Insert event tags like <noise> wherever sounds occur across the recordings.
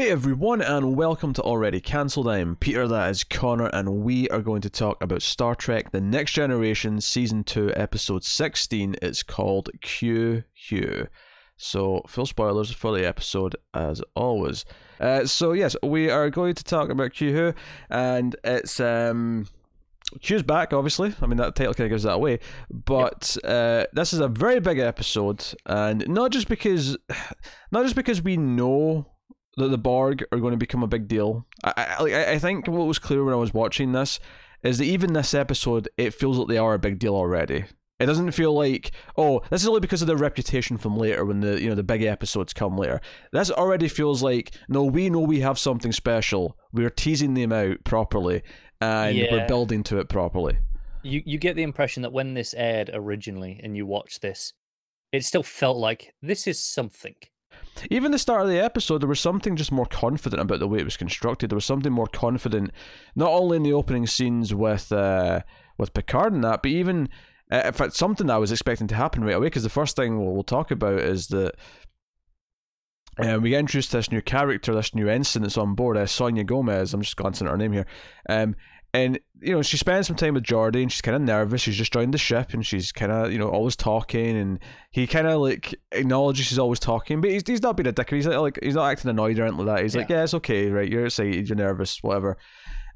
Hey everyone, and welcome to Already Cancelled. I am Peter, that is Connor, and we are going to talk about Star Trek The Next Generation Season 2, Episode 16. It's called Q Who. So, full spoilers for the episode, as always. Uh, so, yes, we are going to talk about Q Who, and it's. um Q's back, obviously. I mean, that title kind of gives that away. But uh, this is a very big episode, and not just because, <sighs> not just because we know that the Borg are going to become a big deal. I, I, I think what was clear when I was watching this is that even this episode, it feels like they are a big deal already. It doesn't feel like oh, this is only because of their reputation from later when the you know the big episodes come later. This already feels like no, we know we have something special. We're teasing them out properly, and Yeah. we're building to it properly. You you get the impression that when this aired originally and you watch this, it still felt like this is something. Even the start of the episode, there was something just more confident about the way it was constructed. There was something more confident, not only in the opening scenes with uh, with Picard and that, but even uh, in fact something I was expecting to happen right away. Because the first thing we'll, we'll talk about is that. Uh, we get introduced to this new character, this new ensign that's on board, uh, Sonya Gomez. I'm just glancing at her name here. Um, and you know she spends some time with Geordi, and she's kind of nervous. She's just joined the ship, and she's kind of you know always talking, and he kind of like acknowledges she's always talking, but he's, he's not being a dick. He's like, like he's not acting annoyed or anything like that. He's like, yeah, it's okay, right? You're excited, you're nervous, whatever.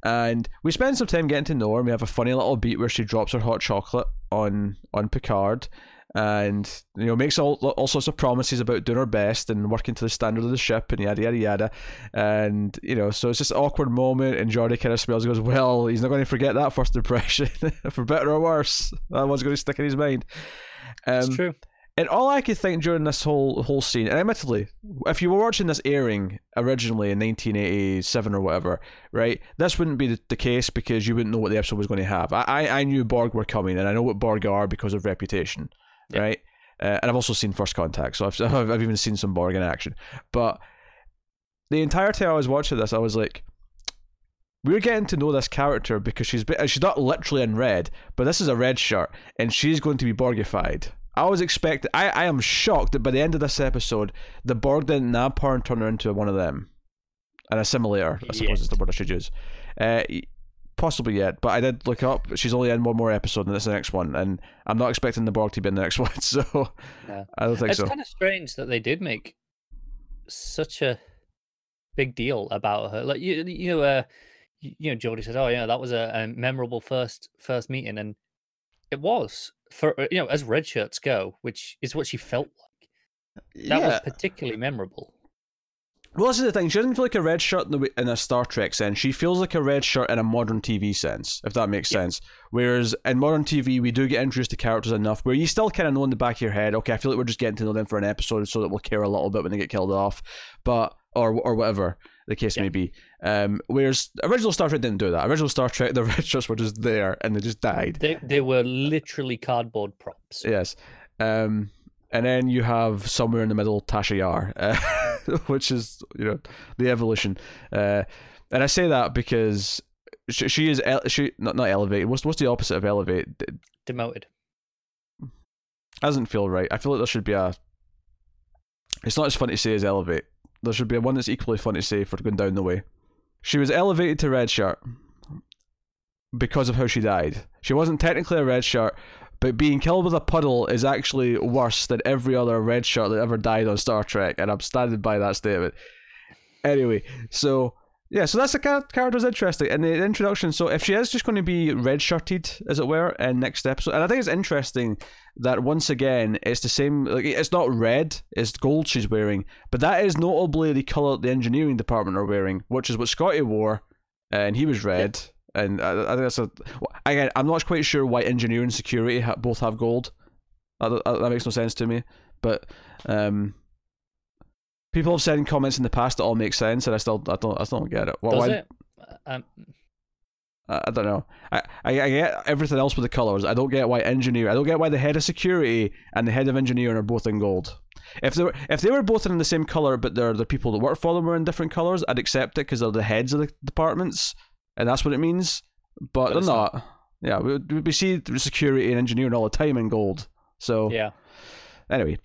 And we spend some time getting to know her. And we have a funny little beat where she drops her hot chocolate on on Picard, and you know makes all all sorts of promises about doing her best and working to the standard of the ship and yada yada yada. And you know, so it's just an awkward moment, and Geordi kind of smells and goes, "Well, he's not going to forget that first impression, <laughs> for better or worse. That one's going to stick in his mind." Um, It's true. and all I could think during this whole whole scene, and admittedly, if you were watching this airing originally in 1987 or whatever, right, this wouldn't be the, the case because you wouldn't know what the episode was going to have. I, I I knew Borg were coming, and I know what Borg are because of reputation, Yeah. right? Uh, and I've also seen First Contact, so <laughs> I've I've even seen some Borg in action. But the entire time I was watching this, I was like, we're getting to know this character because she's been, she's not literally in red, but this is a red shirt, and she's going to be Borgified. I was expecting. I, I am shocked that by the end of this episode, the Borg didn't nab her and turn her into one of them, an assimilator. I suppose is the word I should use. Uh, possibly yet, but I did look up. She's only in one more episode, and it's the next one, and I'm not expecting the Borg to be in the next <laughs> one. So No. I don't think It's so. kind of strange that they did make such a big deal about her. Like you, you know, uh, you, know, Geordi said, "Oh, yeah, that was a, a memorable first first meeting," and it was for uh, you know, as red shirts go, which is what she felt like. That was particularly memorable. Well, this is the thing. She doesn't feel like a red shirt in, the, in a Star Trek sense. She feels like a red shirt in a modern TV sense, if that makes Yeah. sense. Whereas in modern TV, we do get introduced to characters enough where you still kind of know in the back of your head, okay, I feel like we're just getting to know them for an episode so that we'll care a little bit when they get killed off, but or or whatever the case Yeah. may be. Um, whereas original Star Trek didn't do that. Original Star Trek, the <laughs> red shirts were just there and they just died. They they were literally cardboard props. Yes. Um, and then you have somewhere in the middle Tasha Yar, uh, <laughs> <laughs> which is you know the evolution. Uh, and I say that because she, she is ele- she not not elevated. What's what's the opposite of elevate? Demoted. doesn't feel right. I feel like there should be a. It's not as fun to say as elevate. There should be a one that's equally fun to say for going down the way. She was elevated to red shirt because of how she died. She wasn't technically a red shirt, but being killed with a puddle is actually worse than every other red shirt that ever died on Star Trek, and I'm standing by that statement. Anyway, so yeah, so that's the char- character's interesting, and the introduction. So if she is just going to be red shirted, as it were, in next episode, and I think it's interesting that once again it's the same. Like it's not red, it's gold she's wearing, but that is notably the color the engineering department are wearing, which is what Scotty wore, and he was red. And I, I think that's a. Again, I'm not quite sure why engineering and security ha- both have gold. That, that, that makes no sense to me. But um, people have said in comments in the past that all makes sense, and I still I don't I still don't get it. Why- Does why- it? Um, I don't know. I, I I get everything else with the colors. I don't get why engineer. I don't get why the head of security and the head of engineering are both in gold. If they were if they were both in the same color, but they're the people that work for them are in different colors, I'd accept it because they're the heads of the departments, and that's what it means. But, But they're it's not. Yeah, we we see security and engineering all the time in gold. So yeah. anyway,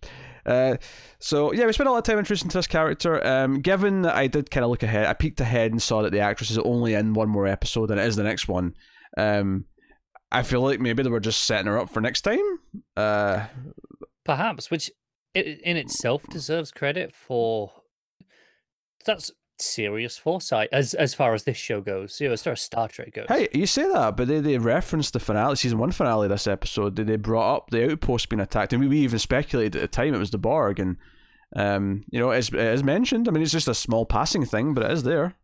uh, so yeah, we spent a lot of time introducing to this character. Um, given that I did kind of look ahead, I peeked ahead and saw that the actress is only in one more episode and it is the next one. Um, I feel like maybe they were just setting her up for next time. Uh, Perhaps, which in itself deserves credit for that's serious foresight as as far as this show goes. You know, as far as Star Trek goes. Hey, you say that, but they, they referenced the finale, season one finale this episode. They, they brought up the outpost being attacked, and we, we even speculated at the time it was the Borg, and um, you know, as as mentioned, I mean, it's just a small passing thing, but it is there.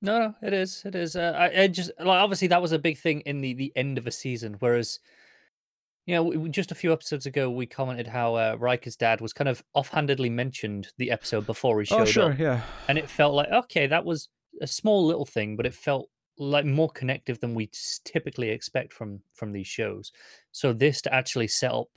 No, no, it is, it is. Uh, I, I just like obviously that was a big thing in the the end of a season, whereas you know, just a few episodes ago, we commented how uh, Riker's dad was kind of offhandedly mentioned the episode before he oh, showed oh, sure, up. yeah. And it felt like, okay, that was a small little thing, but it felt like more connective than we typically expect from from these shows. So this to actually set up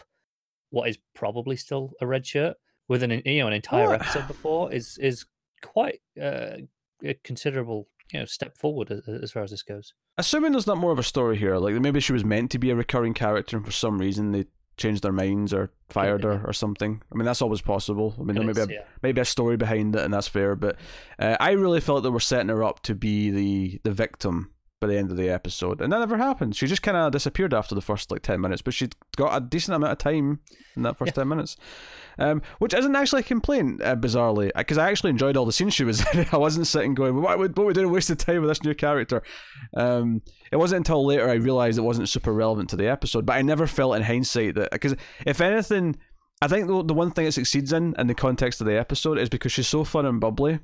what is probably still a red shirt with an you know an entire episode before is is quite uh, a considerable you know step forward as, as far as this goes. Assuming there's not more of a story here, like maybe she was meant to be a recurring character, and for some reason they changed their minds or fired yeah, her or something. I mean, that's always possible. I mean, there maybe a, yeah. maybe a story behind it, and that's fair. But uh, I really felt they were setting her up to be the the victim by the end of the episode, and that never happened. She just kind of disappeared after the first like ten minutes, but she got a decent amount of time in that first yeah. ten minutes, um, which isn't actually a complaint, uh, bizarrely, because I actually enjoyed all the scenes she was <laughs> in. I wasn't sitting going, "What would what we doing wasted time with this new character?" Um, it wasn't until later I realized it wasn't super relevant to the episode, but I never felt in hindsight that because if anything. I think the, the one thing it succeeds in, in the context of the episode, is because she's so fun and bubbly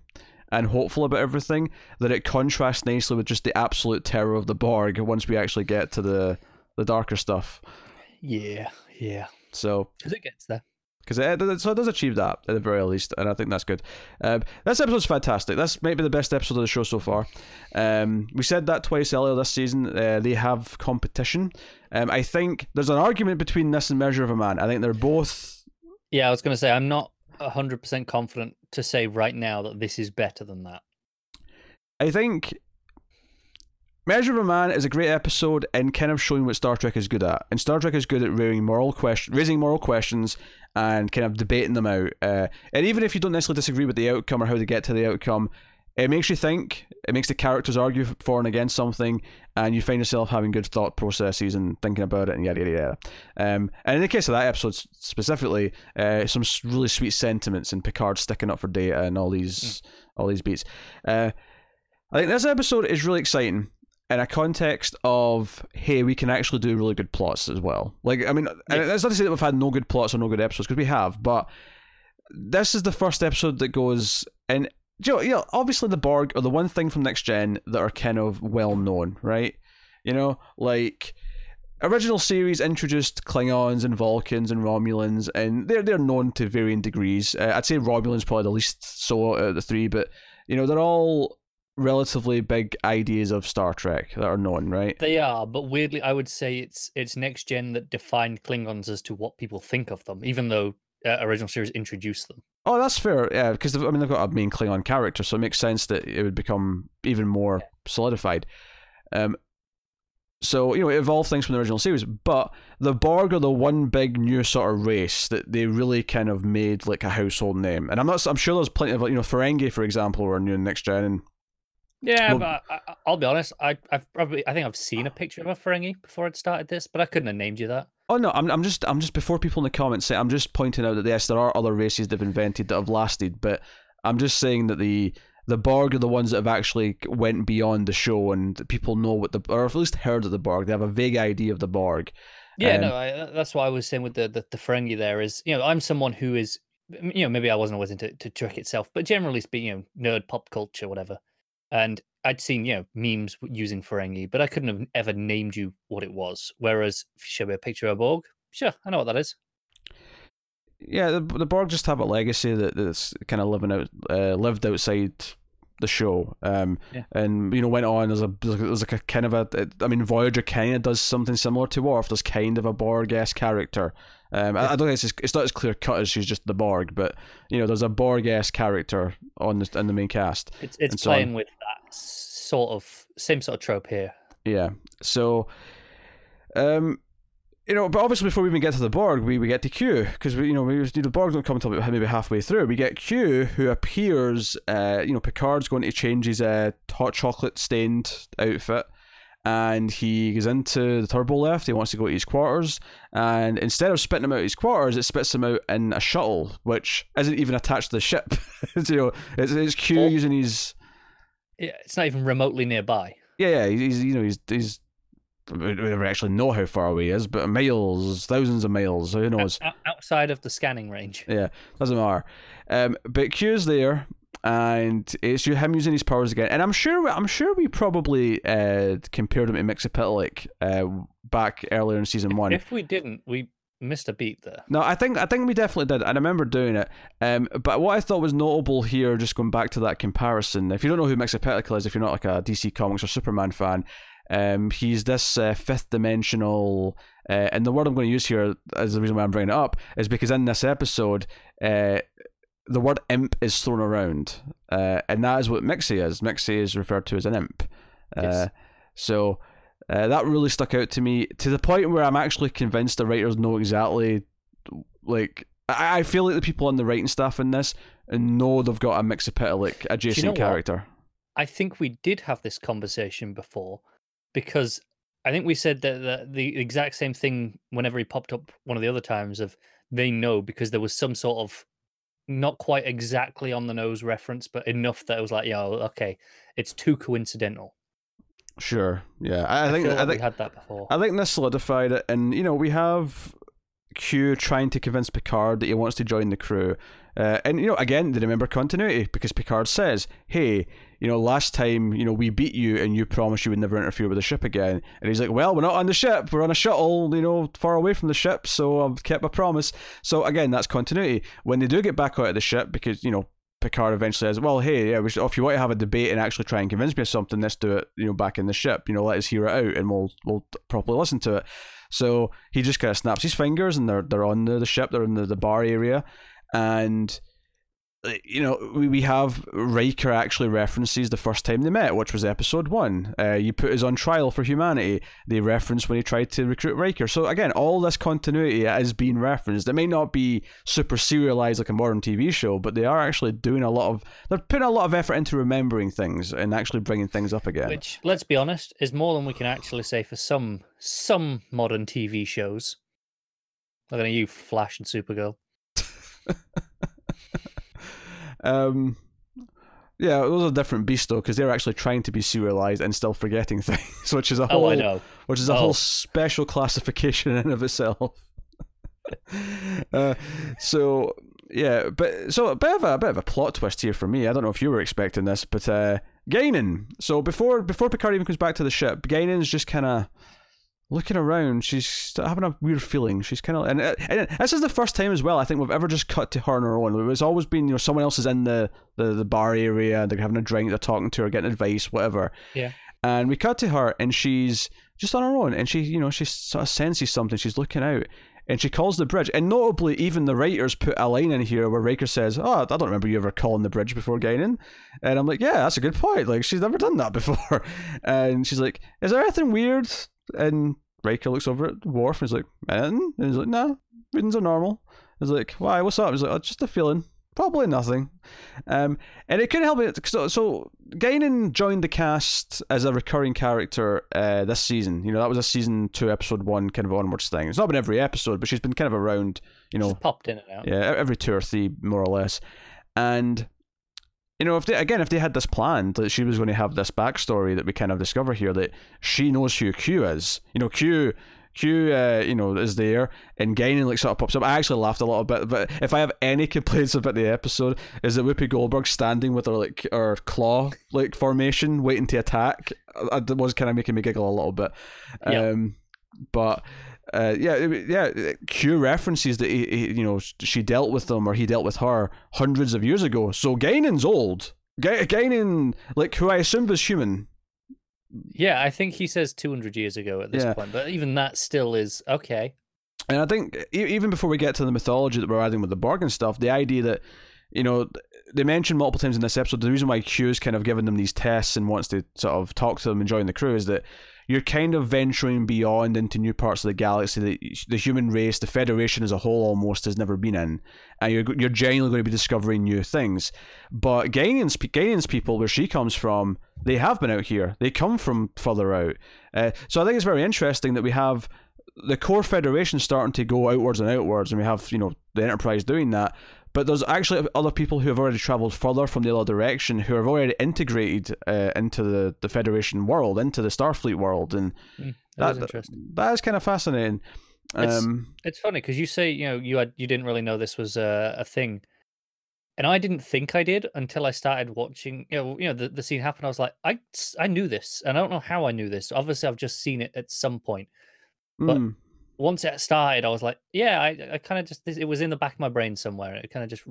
and hopeful about everything that it contrasts nicely with just the absolute terror of the Borg once we actually get to the the darker stuff. Yeah, yeah. So because it gets there. Because it, so it does achieve that at the very least, and I think that's good. Um, this episode's fantastic. This might be the best episode of the show so far. Um, we said that twice earlier this season. Uh, they have competition. Um, I think there's an argument between this and Measure of a Man. I think they're both. Yeah, I was going to say I'm not hundred percent confident to say right now that this is better than that. I think Measure of a Man is a great episode and kind of showing what Star Trek is good at. And Star Trek is good at raising moral question, raising moral questions and kind of debating them out. Uh, and even if you don't necessarily disagree with the outcome or how to get to the outcome, it makes you think. It makes the characters argue for and against something, and you find yourself having good thought processes and thinking about it, and yada yada yada. Um, and in the case of that episode specifically, uh, some really sweet sentiments and Picard sticking up for Data and all these mm. all these beats. Uh, I think this episode is really exciting in a context of hey, we can actually do really good plots as well. Like I mean, yeah. that's not to say that we've had no good plots or no good episodes because we have, but this is the first episode that goes in you know, you know, obviously the Borg are the one thing from Next Gen that are kind of well known, right? You know, like original series introduced Klingons and Vulcans and Romulans, and they're they're known to varying degrees. Uh, I'd say Romulans probably the least so out of the three, but you know they're all relatively big ideas of Star Trek that are known, right? They are, but weirdly, I would say it's it's Next Gen that defined Klingons as to what people think of them, even though uh, original series introduced them. Oh, that's fair. Yeah, because I mean they've got a main Klingon character, so it makes sense that it would become even more solidified. Um, so you know, it evolved things from the original series, but the Borg are the one big new sort of race that they really kind of made like a household name. And I'm not, I'm sure there's plenty of you know, Ferengi, for example, were new in Next Gen, and yeah, well, but I, will be honest. I, I've probably, I think I've seen a picture of a Ferengi before I'd started this, but I couldn't have named you that. Oh no, I'm, I'm just, I'm just before people in the comments say, I'm just pointing out that yes, there are other races they've invented that have lasted, but I'm just saying that the the Borg are the ones that have actually went beyond the show, and people know what the, or at least heard of the Borg. They have a vague idea of the Borg. Yeah, um, no, I, that's what I was saying with the, the the Ferengi. There is, you know, I'm someone who is, you know, maybe I wasn't always into to Trek itself, but generally speaking, you know, nerd pop culture, whatever. And I'd seen, you know, memes using Ferengi, but I couldn't have ever named you what it was. Whereas, if you show me a picture of a Borg, sure, I know what that is. Yeah, the, the Borg just have a legacy that, that's kind of living out, uh, lived outside the show, um, yeah. and you know went on as a there's like a kind of a. I mean, Voyager kind of does something similar to Worf. There's kind of a Borg-esque character. Um, I, I, don't think it's it's not as clear cut as she's just the Borg, but you know, there's a Borg-esque character on the in the main cast. It's it's so playing on. with that sort of same sort of trope here. Yeah. So, um, you know, but obviously before we even get to the Borg, we, we get to Q because we you know we the Borg don't come until maybe halfway through. We get Q who appears. Uh, you know, Picard's going to change his uh, hot chocolate stained outfit, and he goes into the turbo lift. He wants to go to his quarters, and instead of spitting him out his quarters, it spits him out in a shuttle, which isn't even attached to the ship. <laughs> you know, it's, it's Q using his Yeah, it's not even remotely nearby. yeah yeah he's you know he's he's. We never actually know how far away he is, but miles, thousands of miles. Who knows? Outside of the scanning range. Yeah, doesn't matter. Um, but Q's there, and it's you- him using his powers again. And I'm sure, I'm sure we probably uh, compared him to Mxyzptlk uh, back earlier in season one. If we didn't, we missed a beat there. No, I think I think we definitely did. I remember doing it. Um, but what I thought was notable here, just going back to that comparison, if you don't know who Mxyzptlk is, if you're not like a DC Comics or Superman fan, um, he's this uh, fifth dimensional. Uh, and the word I'm going to use here as the reason why I'm bringing it up is because in this episode, uh, the word imp is thrown around, uh, and that is what Mixie is. Mixie is referred to as an imp. Uh, Yes. so uh, that really stuck out to me to the point where I'm actually convinced the writers know exactly, like I, I feel like the people on the writing staff in this know they've got a Mxyzptlk adjacent know what? character. I think we did have this conversation before because I think we said that the, the exact same thing whenever he popped up one of the other times of they know because there was some sort of not quite exactly on the nose reference, but enough that it was like, yeah, okay, it's too coincidental. Sure, yeah, I, I think I like think we had that before. I think this solidified it, and you know we have Q trying to convince Picard that he wants to join the crew, uh, and you know again they remember continuity because Picard says, "Hey, you know last time you know we beat you and you promised you would never interfere with the ship again," and he's like, "Well, we're not on the ship, we're on a shuttle, you know, far away from the ship, so I've kept my promise." So again, that's continuity. When they do get back out of the ship, because you know Picard eventually says, "Well, hey, yeah, we should, if you want to have a debate and actually try and convince me of something, let's do it. You know, back in the ship. You know, let us hear it out, and we'll we'll properly listen to it." So he just kind of snaps his fingers, and they're they're on the, the ship. They're in the, the bar area, and you know we, we have Riker actually references the first time they met, which was episode one. Uh, you put us on trial for humanity. They reference when he tried to recruit Riker. So again, all this continuity is being referenced. It may not be super serialized like a modern TV show, but they are actually doing a lot of. They're putting a lot of effort into remembering things and actually bringing things up again. Which, let's be honest, is more than we can actually say for some some modern TV shows. Looking at you, Flash and Supergirl. <laughs> Um, yeah, those are different beasts though, because they're actually trying to be serialized and still forgetting <laughs> things, which is a whole, Oh, I know. which is a Oh. whole special classification <laughs> in and of itself. <laughs> uh, so yeah, but so a bit of a, a bit of a plot twist here for me. I don't know if you were expecting this, but uh, Guinan. So before before Picard even comes back to the ship, Guinan's just kind of looking around. She's having a weird feeling. She's kind of and, uh, and this is the first time as well. I think we've ever just cut to her on her own. It's always been you know someone else is in the the, the bar area. They're having a drink. They're talking to her, getting advice, whatever. Yeah. And we cut to her, and she's just on her own, and she you know she sort of senses something. She's looking out. And she calls the bridge. And notably, even the writers put a line in here where Riker says, Oh, I don't remember you ever calling the bridge before Guinan. And I'm like, Yeah, that's a good point. Like, she's never done that before. <laughs> And she's like, Is there anything weird? And Riker looks over at Worf and he's like, Anything? And he's like, nah, readings are normal. He's like, Why? What's up? He's like, oh, Just a feeling. Probably nothing. Um, and it couldn't help it. So, so Guinan joined the cast as a recurring character uh, this season. You know, that was a season two, episode one kind of onwards thing. It's not been every episode, but she's been kind of around, you know, Just popped in and out. yeah, every two or three, more or less. And you know, if they again, if they had this planned that she was going to have this backstory that we kind of discover here, that she knows who Q is. You know, Q. Q, uh, you know, is there, and Guinan like sort of pops up. I actually laughed a little bit, but if I have any <laughs> complaints about the episode, is that Whoopi Goldberg standing with her like her claw like formation, waiting to attack. That was kind of making me giggle a little bit. Um, but uh, yeah, yeah. Q references that he, he, you know, she dealt with them or he dealt with her hundreds of years ago. So Guinan's old. Guinan, like who I assumed was human. Yeah, I think he says 200 years ago at this Yeah. point, but even that still is okay. And I think even before we get to the mythology that we're adding with the Borg and stuff, the idea that you know they mentioned multiple times in this episode the reason why Q's kind of given them these tests and wants to sort of talk to them and join the crew is that you're kind of venturing beyond into new parts of the galaxy that the human race, the Federation as a whole, almost has never been in, and you're you're genuinely going to be discovering new things. But Guinan's Guinan's people, where she comes from, they have been out here. They come from further out. Uh, so I think it's very interesting that we have the core Federation starting to go outwards and outwards, and we have you know the Enterprise doing that. But there's actually other people who have already travelled further from the other direction who have already integrated uh, into the, the Federation world, into the Starfleet world, and Mm, that, is interesting. that is kind of fascinating. It's- Um, It's funny because you say you know you had you didn't really know this was a, a thing, and I didn't think I did until I started watching. You know, you know the, the scene happened. I was like, I I knew this, and I don't know how I knew this. Obviously, I've just seen it at some point. but- mm, Once it started, I was like, yeah, I I kind of just it was in the back of my brain somewhere. It kind of just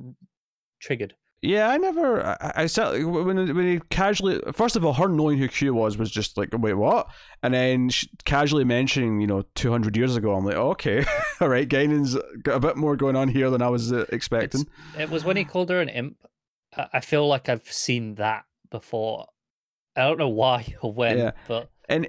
triggered. yeah, I never. I, I said when when he casually. First of all, her knowing who Q was was just like, wait, what? And then she, casually mentioning, you know, two hundred years ago. I'm like, okay, <laughs> all right, Guinan's got a bit more going on here than I was uh, expecting. It was when he called her an imp. I I feel like I've seen that before. I don't know why or when, Yeah. but And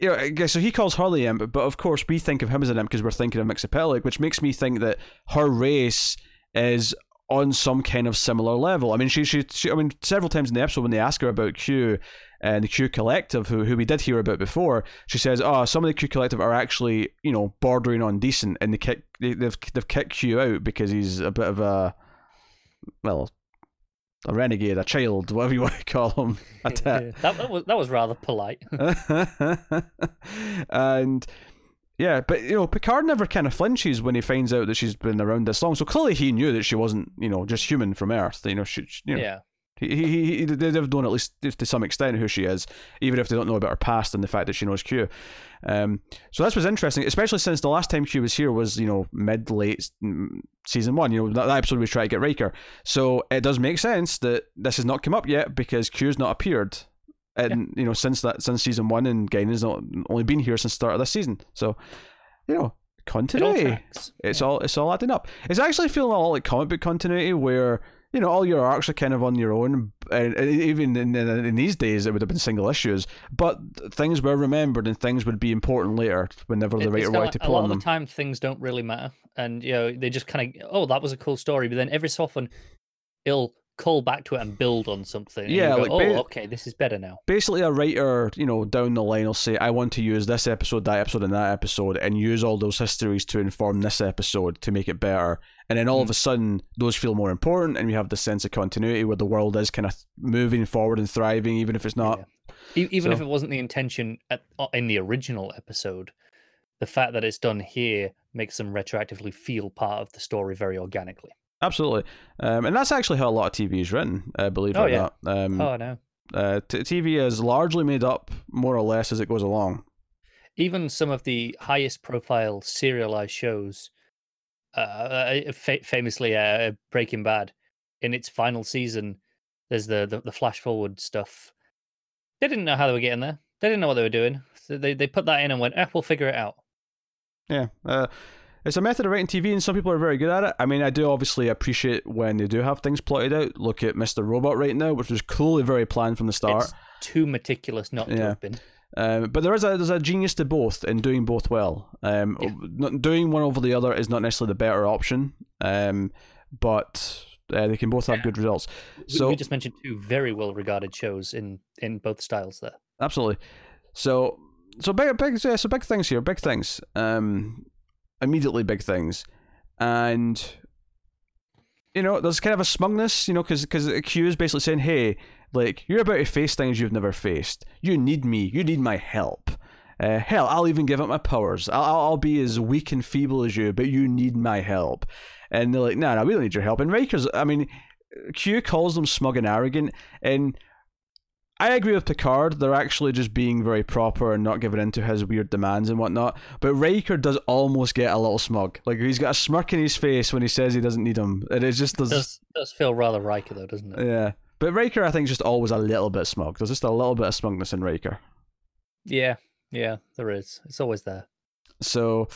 you know, so he calls her the imp, but of course we think of him as an imp because we're thinking of Mxyzptlk, which makes me think that her race is on some kind of similar level. I mean, she, she, she I mean, several times in the episode when they ask her about Q and the Q Collective, who who we did hear about before, she says, "Oh, some of the Q Collective are actually, you know, bordering on decent, and they kick, they, they've they've kicked Q out because he's a bit of a, well." A renegade, a child, whatever you <laughs> want to call him. <laughs> A that, that was that was rather polite. <laughs> and yeah, but you know, Picard never kind of flinches when he finds out that she's been around this long. So clearly, he knew that she wasn't, you know, just human from Earth. You know, she, she- you know, yeah. He, he, he, they've known at least to some extent who she is, even if they don't know about her past and the fact that she knows Q. Um, so this was interesting, especially since the last time Q was here was you know mid late season one. You know that, that episode we tried to get Riker. So it does make sense that this has not come up yet because Q's not appeared. And you know since that since season one and Guinan's not only been here since the start of this season, so you know It all continuity. It's all it's all adding up. It's actually feeling a lot like comic book continuity, where you know all your arcs are kind of on your own, and, even in, in in these days it would have been single issues, but things were remembered and things would be important later whenever the It- writer wanted to a lot of the time things don't really matter, and you know they just kind of oh that was a cool story, but then every so often it'll call back to it and build on something. Yeah, go, like oh ba- okay, this is better now. Basically, a writer, you know, down the line will say, "I want to use this episode, that episode, and that episode, and use all those histories to inform this episode to make it better." And then all of Mm. a sudden, those feel more important, and we have this sense of continuity where the world is kind of moving forward and thriving, even if it's not. Yeah. E- Even if it wasn't the intention at, uh, in the original episode, the fact that it's done here makes them retroactively feel part of the story very organically. Absolutely, um, and that's actually how a lot of TV is written. Uh, believe it Oh, or yeah. not, um, oh no. uh, t- TV is largely made up more or less as it goes along. even some of the highest profile serialized shows, uh, uh, fa- famously uh, Breaking Bad, in its final season, there's the, the the flash forward stuff. They didn't know how they were getting there. They didn't know what they were doing. So they they put that in and went, eh, we'll figure it out. Yeah, uh, it's a method of writing TV, and some people are very good at it. I mean, I do obviously appreciate when they do have things plotted out. Look at Mr. Robot right now, which was clearly very planned from the start. It's too meticulous not to Yeah. have been. Um, but there is a there's a genius to both in doing both well. Um, Yeah. doing one over the other is not necessarily the better option. Um, but uh, they can both have Yeah. good results. We- So we just mentioned two very well regarded shows in in both styles there. absolutely. So so big big yeah, so big things here, big things. Um, immediately big things, and you know there's kind of a smugness, you know, because because Q is basically saying, hey, like you're about to face things you've never faced. You need me. You need my help. Uh, hell, I'll even give up my powers. I'll, I'll be as weak and feeble as you, but you need my help. And they're like, no, no, we don't need your help. And Riker's, I mean, Q calls them smug and arrogant, and I agree with Picard. They're actually just being very proper and not giving in to his weird demands and whatnot. But Riker does almost get a little smug. Like he's got a smirk in his face when he says he doesn't need him. And it just does. Does does feel rather Riker though, doesn't it? Yeah. But Riker, I think, is just always a little bit smug. There's just a little bit of smugness in Riker. Yeah, yeah, there is. It's always there. So,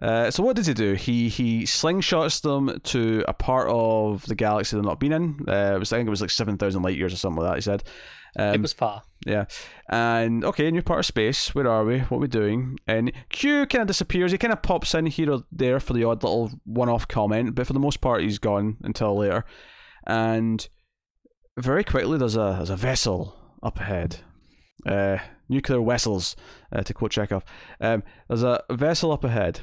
Uh, so what does he do? He he slingshots them to a part of the galaxy they've not been in. Uh, it was, I think it was like seven thousand light years or something like that. He said. Um, it was far. Yeah. And okay, new part of space. Where are we? What are we doing? And Q kind of disappears. He kind of pops in here or there for the odd little one-off comment, but for the most part, he's gone until later. And very quickly, there's a there's a vessel up ahead. Uh, nuclear vessels, uh, to quote Chekhov. Um, there's a vessel up ahead.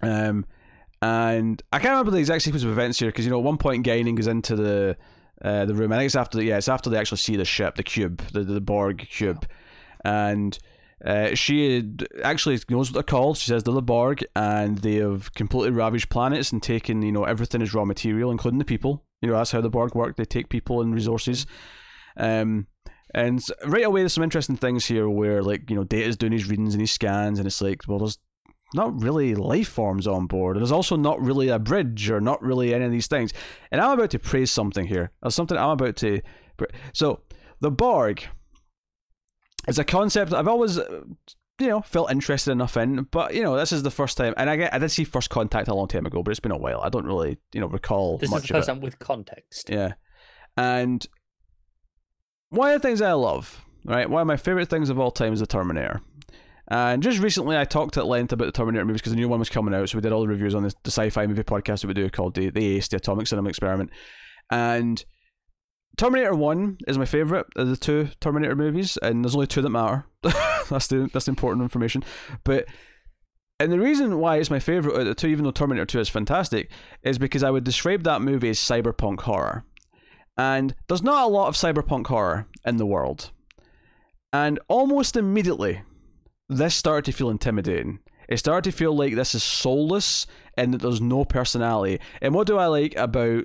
Um, and I can't remember the exact sequence of events here because you know at one point Guinan goes into the uh, the room. I think it's after the, yeah, it's after they actually see the ship, the cube, the the Borg cube, and uh, she actually knows what they're called. She says they're the Borg, and they have completely ravaged planets and taken you know everything as raw material, including the people. You know that's how the Borg work. They take people and resources. Um, and right away, there's some interesting things here where like you know Data's doing his readings and his scans, and it's like, well, there's not really life forms on board. There's also not really a bridge or not really any of these things. And I'm about to praise something here. There's something I'm about to. So the Borg is a concept that I've always, uh, you know, felt interested enough in. But you know, this is the first time, and I get I did see First Contact a long time ago, but it's been a while. I don't really, you know, recall. This much is the first time with context. Yeah, and one of the things I love, right, one of my favorite things of all time is the Terminator. And just recently, I talked at length about the Terminator movies because the new one was coming out. So we did all the reviews on the, the sci-fi movie podcast that we do called the the ACE, the Atomic Cinema Experiment. And Terminator One is my favorite of the two Terminator movies, and there's only two that matter. <laughs> that's the that's the important information. But and the reason why it's my favorite of the two, even though Terminator Two is fantastic, is because I would describe that movie as cyberpunk horror. And there's not a lot of cyberpunk horror in the world. And almost immediately, this started to feel intimidating. It started to feel like this is soulless and that there's no personality. And what do I like about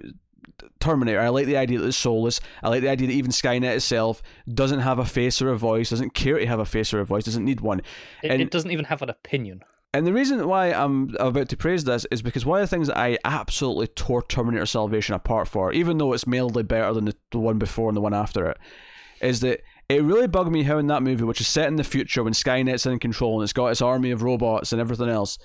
Terminator? I like the idea that it's soulless. I like the idea that even Skynet itself doesn't have a face or a voice, doesn't care to have a face or a voice, doesn't need one. It, And- it doesn't even have an opinion. And the reason why I'm about to praise this is because one of the things that I absolutely tore Terminator Salvation apart for, even though it's mildly better than the, the one before and the one after it, is that it really bugged me how in that movie, which is set in the future when Skynet's in control and it's got its army of robots and everything else,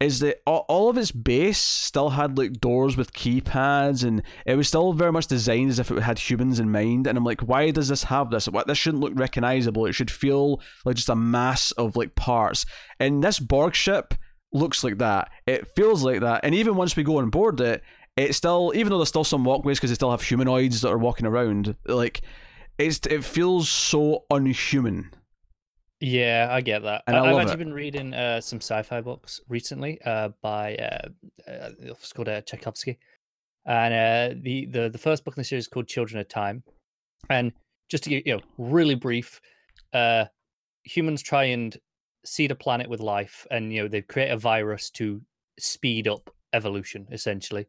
is that all, of its base still had like doors with keypads and it was still very much designed as if it had humans in mind. And I'm like, why does this have this? What this shouldn't look recognizable. It should feel like just a mass of like parts. And this Borg ship looks like that. It feels like that. And even once we go on board it, it still, even though there's still some walkways because they still have humanoids that are walking around, like it's it feels so unhuman. Yeah, I get that. And I I've actually it. been reading uh, some sci-fi books recently uh, by uh, uh, it's called uh, Tchaikovsky, and uh, the the the first book in the series is called Children of Time, and just to get you know really brief, uh, humans try and seed a planet with life, and you know they create a virus to speed up evolution essentially,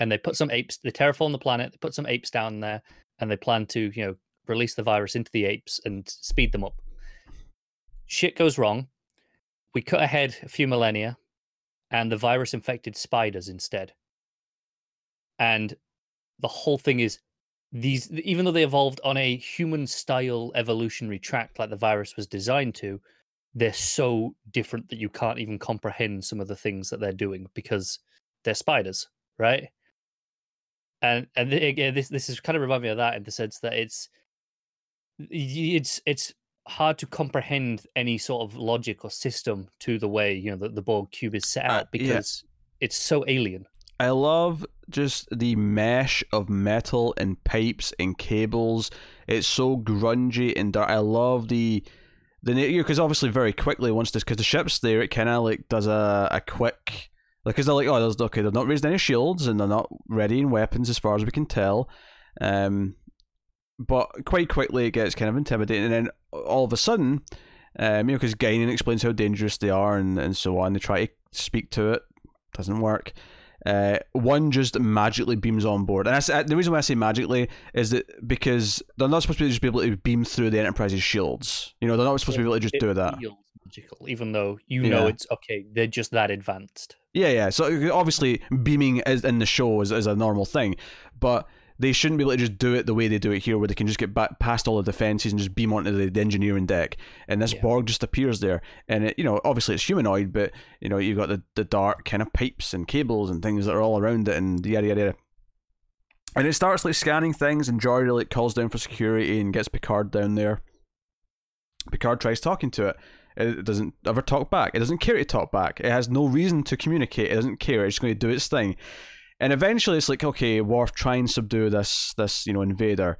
and they put some apes, they terraform the planet, they put some apes down there, and they plan to you know release the virus into the apes and speed them up shit goes wrong. We cut ahead a few millennia, and the virus infected spiders instead. And the whole thing is these, even though they evolved on a human style evolutionary track like the virus was designed to, they're so different that you can't even comprehend some of the things that they're doing because they're spiders, right? And and again, this this is kind of remind me of that in the sense that it's it's it's hard to comprehend any sort of logic or system to the way you know the, the Borg cube is set Uh, out yeah. because it's so alien. I love just the mesh of metal and pipes and cables. It's so grungy and dark. I love the the because obviously very quickly once this because the ship's there, it kind of like does a a quick because they're like oh there's okay they've not raised any shields and they're not readying weapons as far as we can tell. Um, but quite quickly it gets kind of intimidating, and then all of a sudden, um, you know, because Guinan explains how dangerous they are and, and so on. They try to speak to it, doesn't work. Uh, one just magically beams on board, and uh, the reason why I say magically is that because they're not supposed to just be able to beam through the Enterprise's shields. You know, they're not supposed to be able to just do that. magical, even though you know Yeah. it's okay. They're just that advanced. Yeah, yeah. So uh, obviously, beaming is in the show is, is a normal thing, but they shouldn't be able to just do it the way they do it here, where they can just get back past all the defenses and just beam onto the, the engineering deck. And this Yeah. Borg just appears there, and it, you know, obviously it's humanoid, but you know, you've got the the dark kind of pipes and cables and things that are all around it, and yada yada. yada. And it starts like scanning things, and Geordi like calls down for security and gets Picard down there. Picard tries talking to it. It doesn't ever talk back. It doesn't care to talk back. It has no reason to communicate. It doesn't care. It's just going to do its thing. And eventually, it's like, okay, Worf, try and subdue this this you know invader.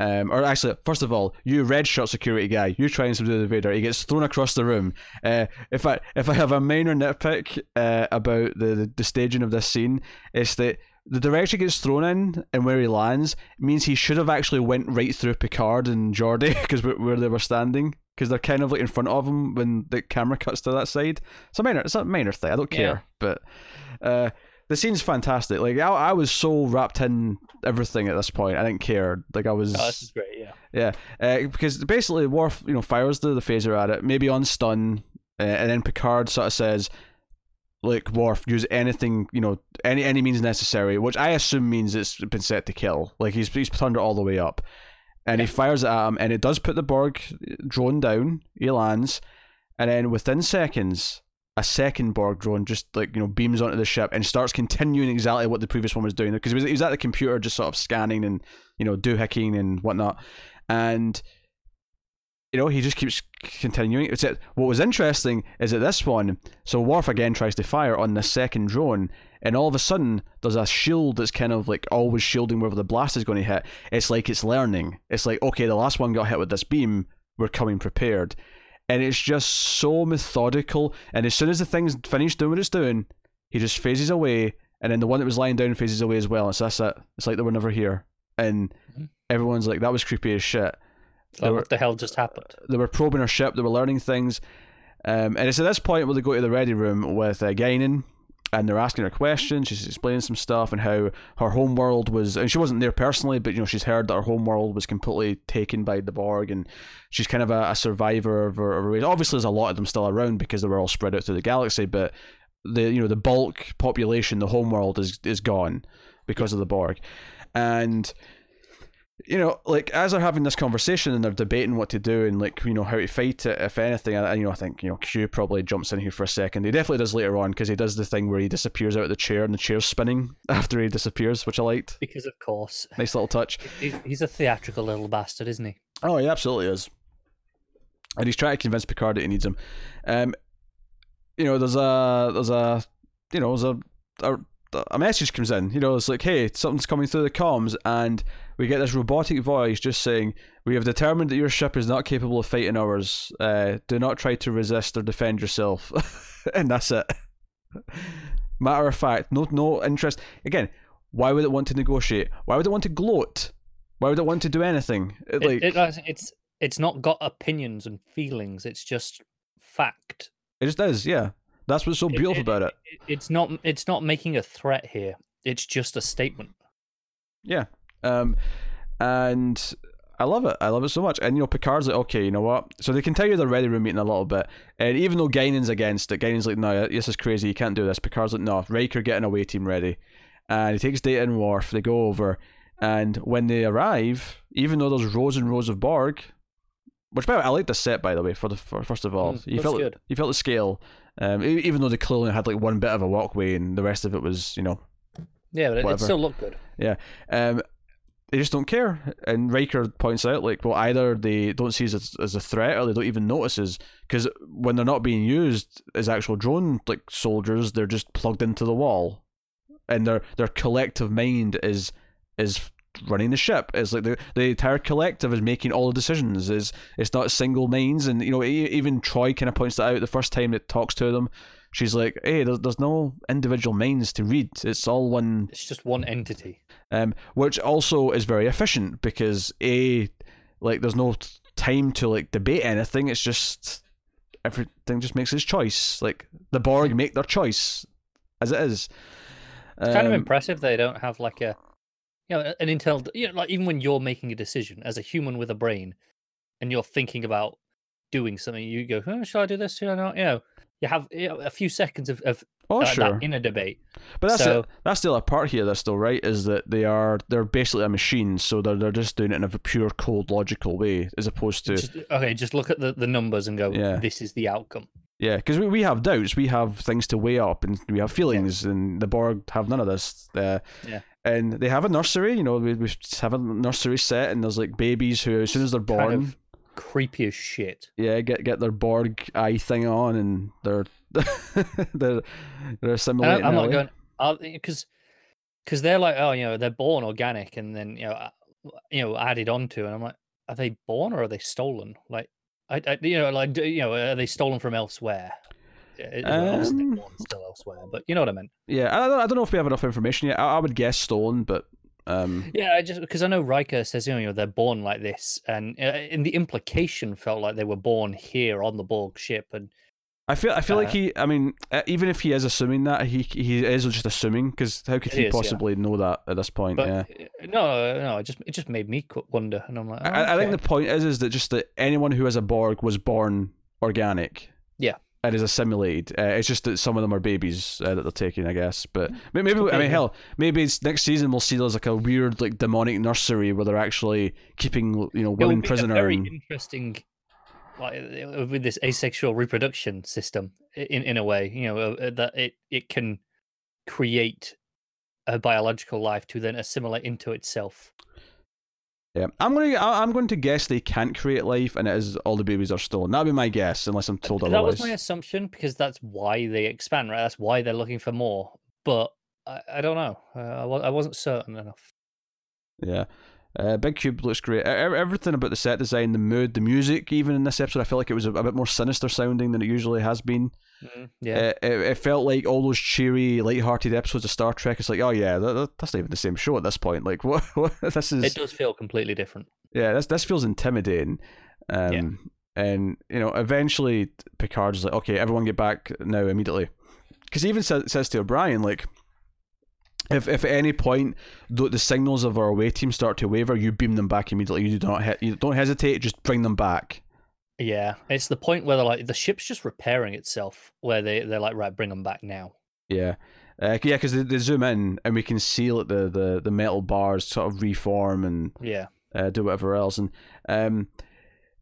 Um, or actually, first of all, you red shirt security guy, you try and subdue the invader. He gets thrown across the room. Uh, if I if I have a minor nitpick uh, about the, the the staging of this scene, it's that the direction he gets thrown in and where he lands means he should have actually went right through Picard and Geordi because <laughs> where they were standing because they're kind of like in front of him when the camera cuts to that side. It's a minor, it's a minor thing. I don't care, Yeah. but uh, the scene's fantastic. Like I, I was so wrapped in everything at this point. I didn't care. Like I was. Oh, this is great. Yeah. Yeah, uh, because basically Worf, you know, fires the, the phaser at it, maybe on stun, uh, and then Picard sort of says, "Like Worf, use anything, you know, any any means necessary," which I assume means it's been set to kill. Like he's he's turned it all the way up, and he fires it at him, and it does put the Borg drone down. He lands, and then within seconds. A second Borg drone just like you know beams onto the ship and starts continuing exactly what the previous one was doing because he was, he was at the computer just sort of scanning and you know doohicking and whatnot and you know he just keeps continuing. It's it. What was interesting is that this one, so Worf again tries to fire on the second drone, and all of a sudden there's a shield that's kind of like always shielding wherever the blast is going to hit. It's like it's learning. It's like okay, the last one got hit with this beam. We're coming prepared, and it's just so methodical. And as soon as the thing's finished doing what it's doing, he just phases away, and then the one that was lying down phases away as well. And so that's it. It's like they were never here, and Mhm. everyone's like, "That was creepy as shit." Like, were- what the hell just happened? they were probing her ship, they were learning things. Um, and it's at this point where they go to the ready room with uh, Guinan and they're asking her questions. She's explaining some stuff and how her home world was, and she wasn't there personally, but you know she's heard that her home world was completely taken by the Borg, and she's kind of a, a survivor of her, of her race. Obviously, there's a lot of them still around because they were all spread out through the galaxy, but the you know the bulk population, the home world is is gone because of the Borg, and you know, like as they're having this conversation and they're debating what to do and like you know how to fight it, if anything. And you know, I think you know Q probably jumps in here for a second. He definitely does later on because he does the thing where he disappears out of the chair and the chair's spinning <laughs> after he disappears, which I liked. Because of course, Nice little touch. <laughs> He's a theatrical little bastard, isn't he? Oh, he absolutely is. And he's trying to convince Picard that he needs him. Um, you know, there's a there's a you know there's a, a a message comes in. You know, it's like, hey, something's coming through the comms, and we get this robotic voice just saying, "We have determined that your ship is not capable of fighting ours. Uh, do not try to resist or defend yourself." <laughs> and that's it. Matter of fact, no no interest. Again, why would it want to negotiate? Why would it want to gloat? Why would it want to do anything? It, It- like it- uh, it's it's not got opinions and feelings. It's just fact. It just is, yeah. That's what's so It- beautiful it- about it. It- It's not. It's not making a threat here. It's just a statement. Yeah. Um, and I love it. I love it so much. And you know, Picard's like, okay, you know what? So they can tell you they're ready room meeting a little bit. And even though Guinan's against it, Guinan's like, no, this is crazy. You can't do this. Picard's like, no, Riker getting away team ready. And he takes Data and Worf. They go over. And when they arrive, even though there's rows and rows of Borg, which by the way, I like the set by the way. For the for, first of all, Mm, you felt good. you felt the scale. Um, even though they clearly had like one bit of a walkway and the rest of it was, you know, Yeah, but it, it still looked good. Yeah. Um, they just don't care. And Riker points out, like, well, either they don't see us as, as a threat or they don't even notice us. Because when they're not being used as actual drone like soldiers, they're just plugged into the wall, and their their collective mind is is running the ship. It's like the the entire collective is making all the decisions. Is it's not single minds, and you know even Troi kind of points that out the first time it talks to them. She's like, "Hey, there's, there's no individual minds to read. It's all one It's just one entity. Um, which also is very efficient because a like there's no time to like debate anything. It's just everything just makes its choice. Like the Borg make their choice as it is. It's kind of Um, impressive they don't have like a, you know, an intel. You know, like even when you're making a decision as a human with a brain, and you're thinking about doing something, you go, oh, "Should I do this? Should I not?" You know, you have you know, a few seconds of, of Oh, uh, sure. in a debate. But that's So- that's the other part here. That's still right. Is that they are they're basically a machine, so they're they're just doing it in a pure cold logical way, as opposed to Just, okay, just look at the, the numbers and go, Yeah. this is the outcome. yeah, because we, we have doubts, we have things to weigh up, and we have feelings, and the Borg have none of this. Uh, Yeah. And they have a nursery, you know, we, we have a nursery set, and there's like babies who, as soon as they're born, Kind of creepy as shit. yeah, get get their Borg eye thing on, and they're <laughs> they're they're assimilating. I'm not going because because they're like, oh, you know, they're born organic and then you know, uh, you know, added onto, and I'm like, are they born or are they stolen? Like, I, I you know, like, you know, are they stolen from elsewhere? Yeah, it- Um, still elsewhere, but you know what I mean. Yeah, I don't, I don't know if we have enough information yet. I, I would guess stolen, but um, Yeah, I just because I know Riker says you know they're born like this, and uh, in the implication felt like they were born here on the Borg ship, and I feel I feel like Uh, he. I mean, uh, even if he is assuming that, he he is just assuming because how could It he is, yeah. possibly know that at this point? but yeah, uh, no, no, it just it just made me wonder, and I'm like, oh, I, I think the point is is that just that anyone who has a Borg was born organic. Yeah. And is assimilated. Uh, it's just that some of them are babies uh, that they're taking, I guess. But may- maybe, I mean, hell, maybe it's next season we'll see there's like a weird, like demonic nursery where they're actually keeping, you know, women prisoner. very And, interesting, like uh, with this asexual reproduction system, in in a way, you know, uh, that it it can create a biological life to then assimilate into itself. Yeah, I'm gonna I- I'm going to guess they can't create life, and it is all the babies are stolen. That'd be my guess, unless I'm told that otherwise. That was my assumption because that's why they expand, right? That's why they're looking for more. But I, I don't know. Uh, I, I wasn't certain enough. Yeah. Uh, Big Cube looks great. Everything about the set design, the mood, the music, even in this episode, I feel like it was a, a bit more sinister sounding than it usually has been. Mm, yeah, Uh, it, it felt like all those cheery, light-hearted episodes of Star Trek. It's like, oh yeah, that, that- that's not even the same show at this point. Like, <laughs> what? what this is. it does feel completely different. Yeah, this this feels intimidating. Um, Yeah. And you know, eventually Picard's like, okay, everyone get back now immediately, because he even says, says to O'Brien like. If, if at any point the, the signals of our away team start to waver, you beam them back immediately. You do not he- you don't hesitate. Just bring them back. Yeah, it's the point where they're like the ship's just repairing itself, where they they're like, right, bring them back now. Yeah, uh, yeah, because they, they zoom in and we can see like the, the, the metal bars sort of reform and Yeah, uh, do whatever else. And um,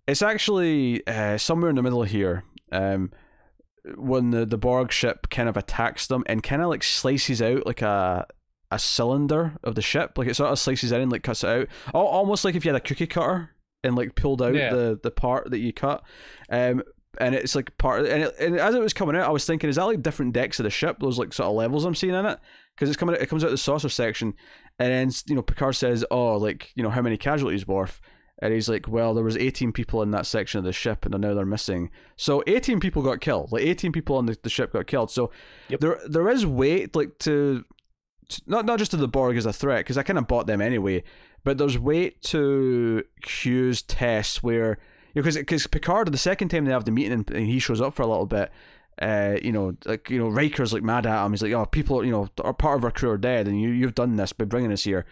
it's actually uh, somewhere in the middle here um, when the, the Borg ship kind of attacks them and kind of like slices out like a a cylinder of the ship. Like it sort of slices in and like cuts it out. Al- Almost like if you had a cookie cutter and like pulled out Yeah. the, the part that you cut. Um, and it's like part and, it, and as it was coming out, I was thinking, is that like different decks of the ship? Those like sort of levels I'm seeing in it because it's coming. Out, it comes out the saucer section, and then you know Picard says, "Oh, like you know how many casualties, Worf?" And he's like, "Well, there was 18 people in that section of the ship, and now they're missing. So 18 people got killed. Like 18 people on the, the ship got killed. So Yep. there there is weight like to, to not not just to the Borg as a threat because I kind of bought them anyway, but there's weight to Q's tests where because because Picard the second time they have the meeting and, and he shows up for a little bit. Uh, you know, like you know, Riker's like mad at him. He's like, "Oh, people, you know, are part of our crew are dead, and you you've done this by bringing us here."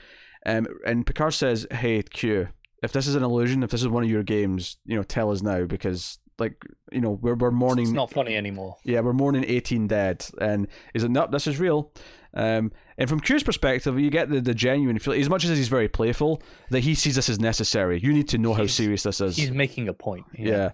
Um, and Picard says, "Hey, Q, if this is an illusion, if this is one of your games, you know, tell us now because like you know we're we're mourning it's not funny anymore. yeah, we're mourning 18 dead. And is it nope, this is real. Um, and from Q's perspective, you get the, the genuine feel, as much as he's very playful, that he sees this as necessary. You need to know how serious this is. He's making a point. Yeah.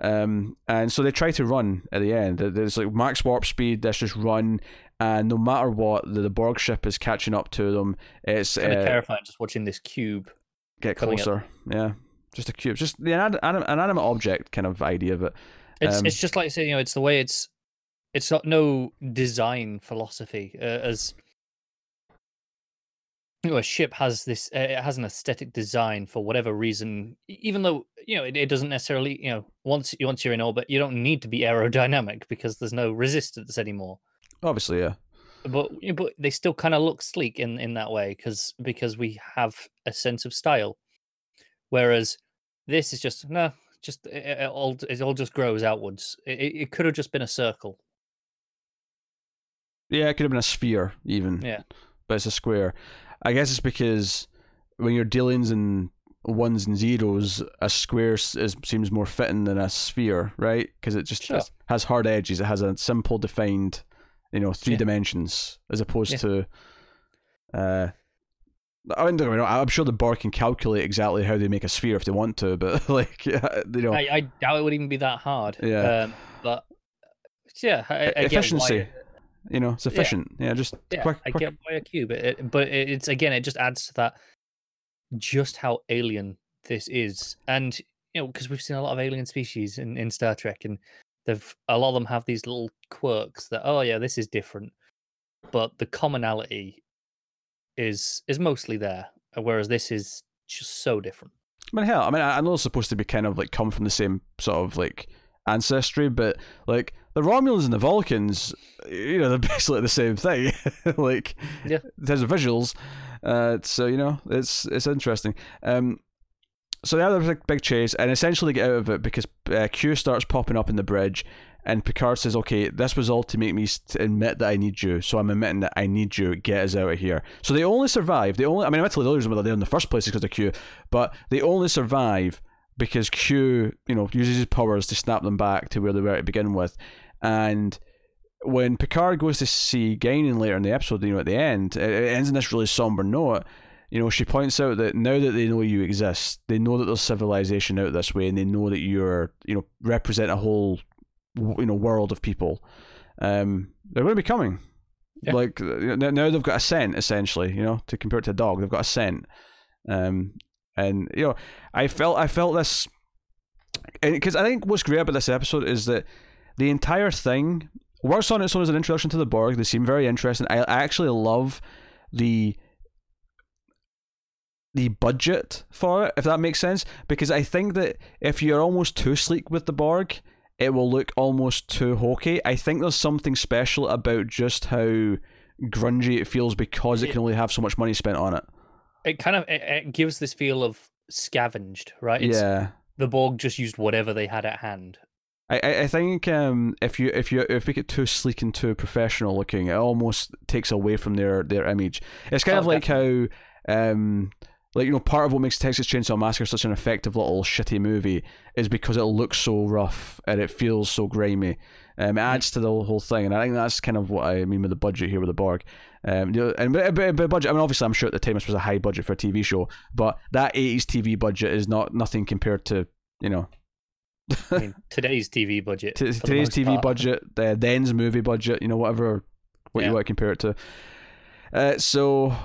Um, and so they try to run at the end. There's like max warp speed, let's just run. And no matter what, the, the Borg ship is catching up to them. It's kind of uh, terrifying just watching this cube. Get closer. Yeah. Just a cube. Just the an animate object kind of idea of it. It's Um, it's just like saying you know it's the way it's it's not no design philosophy uh, as you know a ship has this uh, it has an aesthetic design for whatever reason even though you know it, it doesn't necessarily you know once once you're in orbit you don't need to be aerodynamic because there's no resistance anymore Obviously, yeah. But but they still kind of look sleek in in that way because because we have a sense of style whereas this is just no just it, it all it all just grows outwards it, it could have just been a circle Yeah, it could have been a sphere, even. Yeah. But it's a square. I guess it's because when you're dealings in ones and zeros, a square is, seems more fitting than a sphere, right? Because it just Sure. has, has hard edges. It has a simple, defined you know, three Yeah. dimensions as opposed Yeah. to. Uh, I mean, don't get me wrong, I'm sure the Borg can calculate exactly how they make a sphere if they want to, but <laughs> like, yeah, <laughs> you know, I, I doubt it would even be that hard. Yeah. Um, but yeah, I, I get why- efficiency. You know, it's efficient. Yeah, just Yeah, quick, I get why a cube, but it, but it- it's again, it just adds to that just how alien this is, and you know, because we've seen a lot of alien species in, in Star Trek, and they've a lot of them have these little quirks that oh yeah, this is different, but the commonality is is mostly there, uh, whereas this is just so different. I mean, hell, I mean, I I know it's supposed to be kind of like come from the same sort of like ancestry, but like the Romulans and the Vulcans, you know, <laughs> they're basically the same thing. <laughs> like, Yeah. in terms of visuals. Uh, so you know, it's it's interesting. Um, so now there's a big chase, and essentially they get out of it because uh, Q starts popping up in the bridge, and Picard says, "Okay, this was all to make me admit that I need you. So I'm admitting that I need you. Get us out of here." So they only survive. They only, I mean, admittedly, the only reason why they're there in the first place is because of Q, but they only survive because Q, you know, uses his powers to snap them back to where they were to begin with, and when Picard goes to see Guinan later in the episode, you know, at the end, it ends in this really somber note. You know, she points out that now that they know you exist, they know that there's civilization out this way, and they know that you're, you know, represent a whole, you know, world of people. Um, they're going to be coming. Yeah. Like uh, now they've got a scent essentially, you know, to compare it to a dog, they've got a scent. Um, and you know, I felt I felt this, because I think what's great about this episode is that the entire thing works on its own as an introduction to the Borg. They seem very interesting. I, I actually love the the budget for it, if that makes sense, because I think that if you're almost too sleek with the Borg, it will look almost too hokey. I think there's something special about just how grungy it feels because it can only have so much money spent on it. It kind of it, it gives this feel of scavenged, right? It's, yeah. the Borg just used whatever they had at hand. I, I think um if you if you if make it too sleek and too professional looking, it almost takes away from their their image. It's kind Oh, of like how um like you know part of what makes Texas Chainsaw Massacre such an effective little shitty movie is because it looks so rough and it feels so grimy. Um, it adds to the whole thing, and I think that's kind of what I mean with the budget here with the Borg. Um, you know, and but, but, but budget. I mean, obviously, I'm sure at the time this was a high budget for a TV show, but that '80s TV budget is not nothing compared to you know I mean, <laughs> today's TV budget. T- today's TV part. budget, uh, then's movie budget, you know, whatever, what Yeah. you want to compare it to. Uh, so,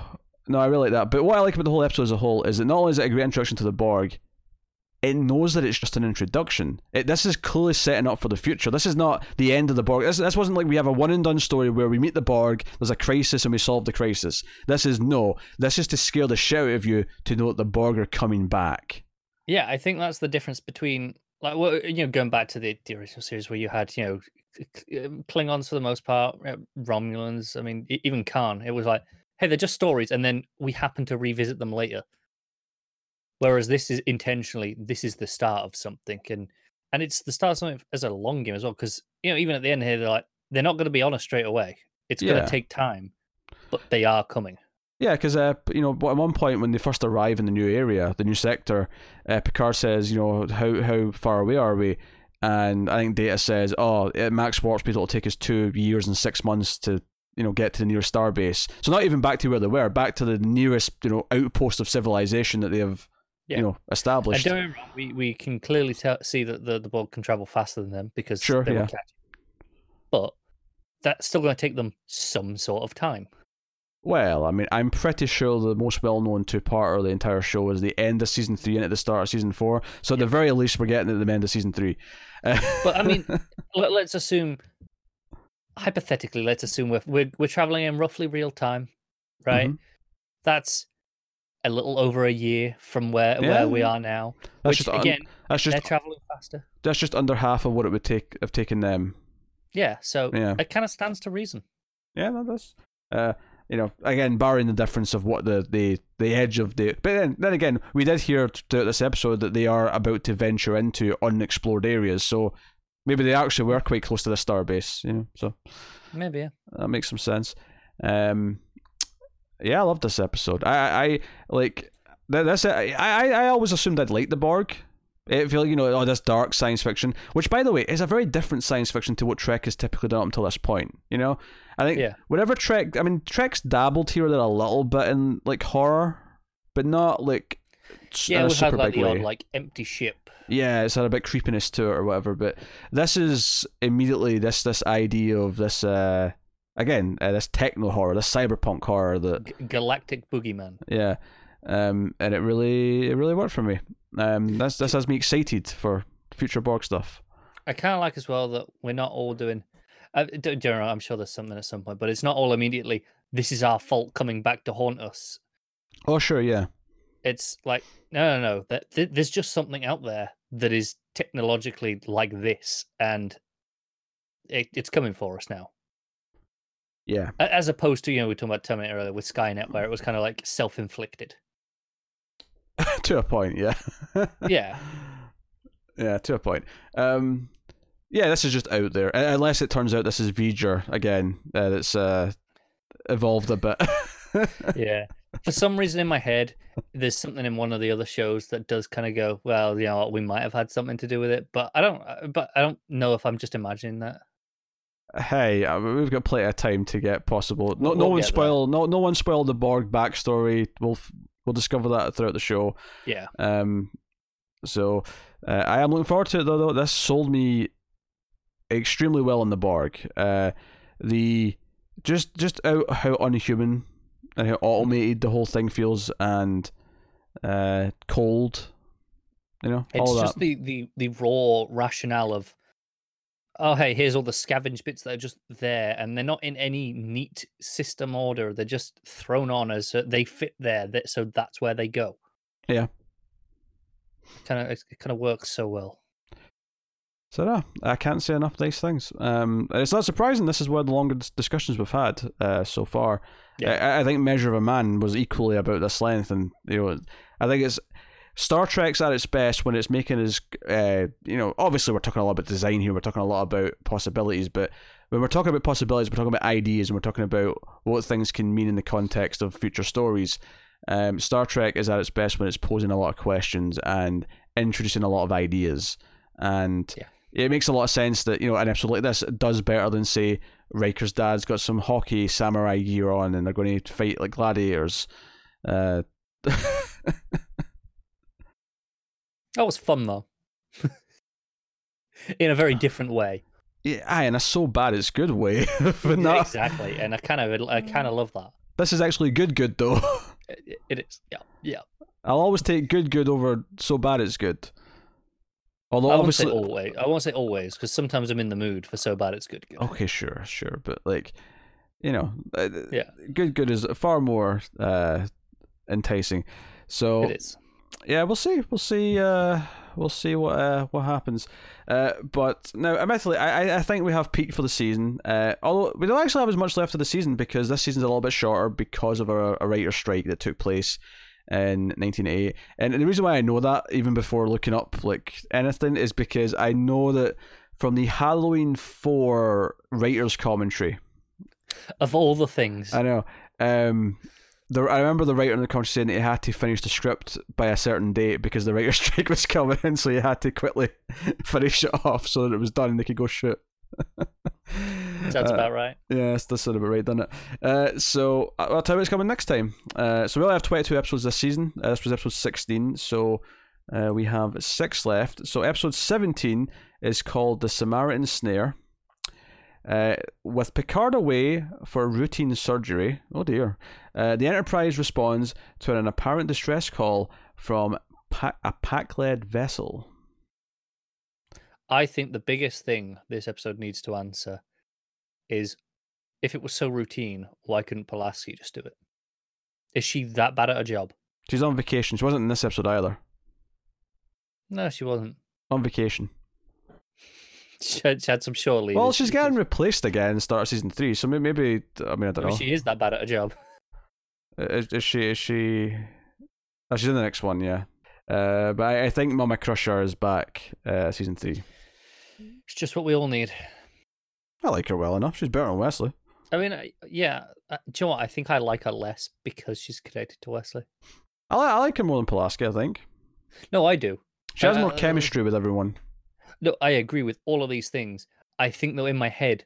no, I really like that. But what I like about the whole episode as a whole is that not only is it a great introduction to the Borg, it knows that it's just an introduction. It, this is clearly setting up for the future. This is not the end of the Borg. This, this wasn't like we have a one and done story where we meet the Borg, there's a crisis, and we solve the crisis. This is no. This is to scare the shit out of you to know that the Borg are coming back. Yeah, I think that's the difference between like well, you know, going back to the, the original series where you had you know Klingons for the most part, Romulans. I mean, even Khan. It was like, hey, they're just stories, and then we happen to revisit them later. Whereas this is intentionally, this is the start of something, and and it's the start of something as a long game as well. Because you know, even at the end here, they're like, they're not going to be honest straight away. It's going Yeah. to take time, but they are coming. Yeah, because uh, you know, at one point when they first arrive in the new area, the new sector, uh, Picard says, you know, how how far away are we? And I think Data says, oh, at Max Warp Speed it'll take us two years and six months to you know get to the nearest starbase. So not even back to where they were, back to the nearest you know outpost of civilization that they have Yeah. you know And established. don't get wrong, we, we can clearly tell, see that the, the Borg can travel faster than them because Sure, they yeah. were catching. But that's still going to take them some sort of time. Well, I mean, I'm pretty sure the most well-known two-parter of the entire show is the end of season three and at the start of season four. So at the very least, we're getting at the end of season three. But I mean, <laughs> let's assume, hypothetically, let's assume we're, we're we're traveling in roughly real time, right? Mhm. That's a little over a year from where Yeah, where we are now. that's which just again, that's just they're traveling faster. that's just under half of what it would take have taken them. Yeah, so Yeah. it kind of stands to reason. Yeah, that does. Uh, you know, again, barring the difference of what the, the, the edge of the. But then, then again, we did hear throughout this episode that they are about to venture into unexplored areas. So maybe they actually were quite close to the starbase. You know, so Maybe. Yeah. that makes some sense. Um, yeah, I love this episode. I, I, like that. That's it. I, I, I always assumed I'd like the Borg. It feel you know, oh, this dark science fiction, which by the way is a very different science fiction to what Trek has typically done up until this point. You know, I think Yeah. whenever Trek, I mean, Trek's dabbled here or there a little bit in like horror, but not like Yeah, a we've had like the odd like empty ship. Yeah, it's had a bit creepiness to it or whatever. But this is immediately this this idea of this uh again uh, this techno horror, this cyberpunk horror the G- galactic boogeyman. yeah, um, and it really it really worked for me. Um, this this has me excited for future Borg stuff. I kind of like as well that we're not all doing. Uh, know, I'm sure there's something at some point, but it's not all immediately. This is our fault coming back to haunt us. Oh sure, yeah, It's like no, no, no. That th- there's just something out there that is technologically like this, and it, it's coming for us now. yeah, As opposed to you know we were talking about Terminator earlier with Skynet, where it was kind of like self-inflicted. <laughs> to a point, yeah, Yeah. <laughs> yeah, to a point. Um, yeah, this is just out there, unless it turns out this is V'ger again. Uh, that's uh, evolved a bit. <laughs> yeah. For some reason in my head, there's something in one of the other shows that does kind of go, well, you know, what, we might have had something to do with it, but I don't. uh, But I don't know if I'm just imagining that. hey, uh, we've got plenty of time to get possible. No, We'll- no one spoil. No, no one spoil the Borg backstory. We'll we'll discover that throughout the show. Yeah. Um, so uh, I am looking forward to it though. Though this sold me extremely well on the Borg. Uh, the just just out how unhuman and how automated the whole thing feels and uh, cold. You know, It's just that. the, the the raw rationale of, oh hey, here's all the scavenge bits that are just there, and they're not in any neat system order. They're just thrown on as uh, they fit there, that, so that's where they go. Yeah. Kind of, it kind of works so well. So yeah, I can't say enough nice things. Um, and it's not surprising. This is one of the longest discussions we've had uh, so far. Yeah. I, I think Measure of a Man was equally about this length, and you know, I think it's Star Trek's at its best when it's making us, uh, you know, obviously we're talking a lot about design here. We're talking a lot about possibilities, but when we're talking about possibilities, we're talking about ideas, and we're talking about what things can mean in the context of future stories. Um, Star Trek is at its best when it's posing a lot of questions and introducing a lot of ideas, and Yeah. It makes a lot of sense that you know an episode like this does better than say Riker's dad's got some hockey samurai gear on and they're going to fight like gladiators. Uh, <laughs> That was fun though, <laughs> in a very different way. yeah, aye, and a so bad it's good way. <laughs> but not, exactly, and I kind of, I kind of love that. this is actually good, good though. It, it is, yeah, yeah. I'll always take good, good over so bad it's good. Although I won't say obviously, always. I won't say always because sometimes I'm in the mood for so bad it's good. good. okay, sure, sure, but like, you know, uh, Yeah. good, good is far more uh, enticing. So It is. yeah, we'll see. We'll see. Uh, we'll see what uh, what happens. Uh, but now, admittedly, I I- I think we have peaked for the season. Uh, although we don't actually have as much left of the season because this season's a little bit shorter because of a, a writer's strike that took place in 1988. And the reason why I know that, even before looking up like anything, is because I know that from the Halloween Four writers' commentary. Of all the things, I know. Um, the, I remember the writer in the commentary saying that he had to finish the script by a certain date because the writer's <laughs> strike was coming in, so he had to quickly <laughs> finish it off so that it was done and they could go shoot. Sounds Uh, about right. Yeah, that's that's sort of about right, doesn't it? Uh, so I'll tell you what's coming next time. Uh, so we only have 22 episodes this season. Uh, this was episode 16, so uh, we have six left. So episode 17 is called The Samaritan Snare. Uh, with Picard away for routine surgery, oh dear, uh, the Enterprise responds to an apparent distress call from pa- a Pakled vessel. I think the biggest thing this episode needs to answer is if it was so routine, why couldn't Pulaski just do it? Is she that bad at her job? She's on vacation. She wasn't in this episode either. No, she wasn't. On vacation. <laughs> She had, she had some short leave. Well, she's she? getting replaced again. Start of season three, so may- maybe I mean I don't Maybe know. she is that bad at her job. <laughs> Is, is she? Is she? Oh, she's in the next one, yeah. Uh, but I, I think Mama Crusher is back. Uh, season three. It's just what we all need. I like her well enough. She's better than Wesley. I mean, I- yeah. uh, Do you know what? I think I like her less because she's connected to Wesley. I, li- I like her more than Pulaski. I think No, I do. she has Uh, more chemistry with everyone. No, I agree with all of these things. I think though in my head,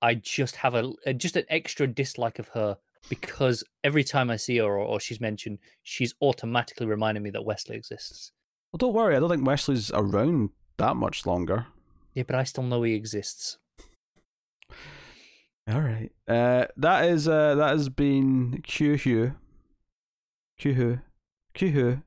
I just have a, a just an extra dislike of her because every time I see her or, or she's mentioned, she's automatically reminding me that Wesley exists. Well, don't worry. I don't think Wesley's around that much longer. Yeah, but I still know he exists. All right. Uh, that is uh, that has been Q Q Q Q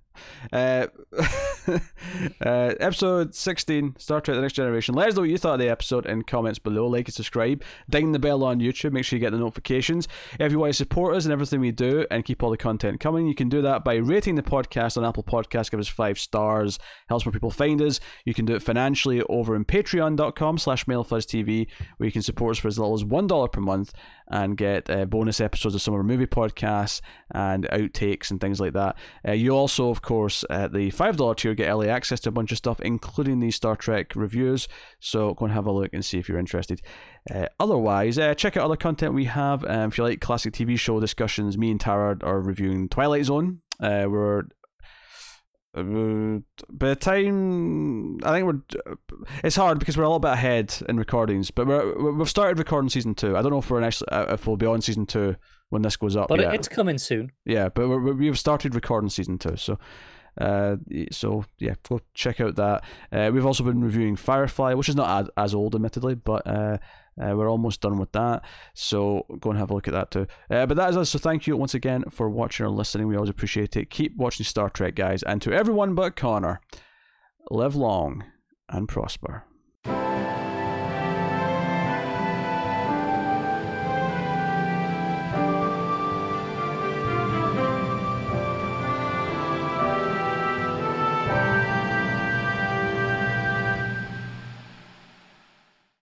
uh, <laughs> <laughs> uh, episode 16, Star Trek The Next Generation. Let us know what you thought of the episode in comments below. Like and subscribe. Ding the bell on YouTube. Make sure you get the notifications. If you want to support us and everything we do and keep all the content coming, you can do that by rating the podcast on Apple Podcasts. Give us five stars. Helps more people find us. You can do it financially over in patreon.com slash mailfuzztv where you can support us for as little as $1 per month and get uh, bonus episodes of some of our movie podcasts and outtakes and things like that. Uh, you also, of course, at the $5 tier get early access to a bunch of stuff, including these Star Trek reviews. So go and have a look and see if you're interested. Uh, otherwise, uh, check out other content we have. Um, if you like classic TV show discussions, me and Tara are reviewing Twilight Zone. Uh, we're uh, by the time I think we're, it's hard because we're a little bit ahead in recordings, but we're we've started recording season two. I don't know if we're actually if we'll be on season two when this goes up. But yet. it's coming soon. Yeah, but we're, we've started recording season two, so uh, so yeah, go check out that. Uh, we've also been reviewing Firefly, which is not as, as old, admittedly, but uh, uh, we're almost done with that. So go and have a look at that too. Uh, but that is us. So thank you once again for watching or listening. We always appreciate it. Keep watching Star Trek, guys, and to everyone but Connor, live long and prosper.